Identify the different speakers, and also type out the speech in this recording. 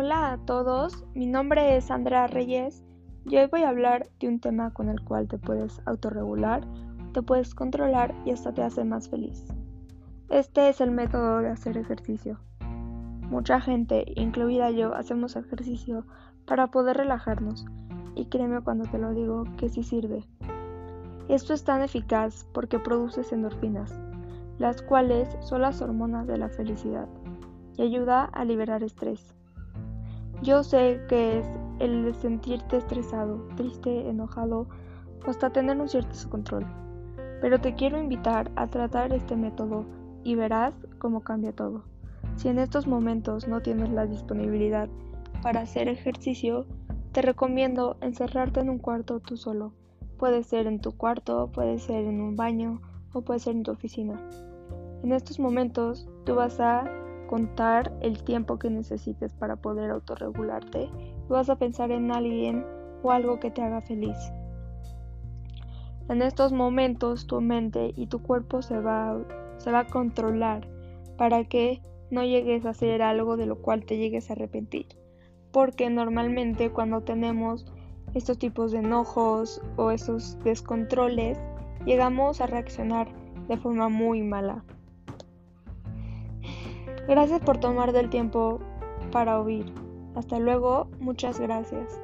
Speaker 1: Hola a todos, mi nombre es Andrea Reyes y hoy voy a hablar de un tema con el cual te puedes autorregular, te puedes controlar y hasta te hace más feliz. Este es el método de hacer ejercicio. Mucha gente, incluida yo, hacemos ejercicio para poder relajarnos y créeme cuando te lo digo que sí sirve. Esto es tan eficaz porque produces endorfinas, las cuales son las hormonas de la felicidad y ayuda a liberar estrés. Yo sé que es el sentirte estresado, triste, enojado hasta tener un cierto descontrol, pero te quiero invitar a tratar este método y verás cómo cambia todo. Si en estos momentos no tienes la disponibilidad para hacer ejercicio, te recomiendo encerrarte en un cuarto tú solo Puede ser en tu cuarto, puede ser en un baño o puede ser en tu oficina. En estos momentos tú vas a contar el tiempo que necesites para poder autorregularte y vas a pensar en alguien o algo que te haga feliz. En estos momentos tu mente y tu cuerpo se va, se va a controlar para que no llegues a hacer algo de lo cual te llegues a arrepentir. Porque normalmente cuando tenemos estos tipos de enojos o esos descontroles, llegamos a reaccionar de forma muy mala. Gracias por tomar del tiempo para oír. Hasta luego, muchas gracias.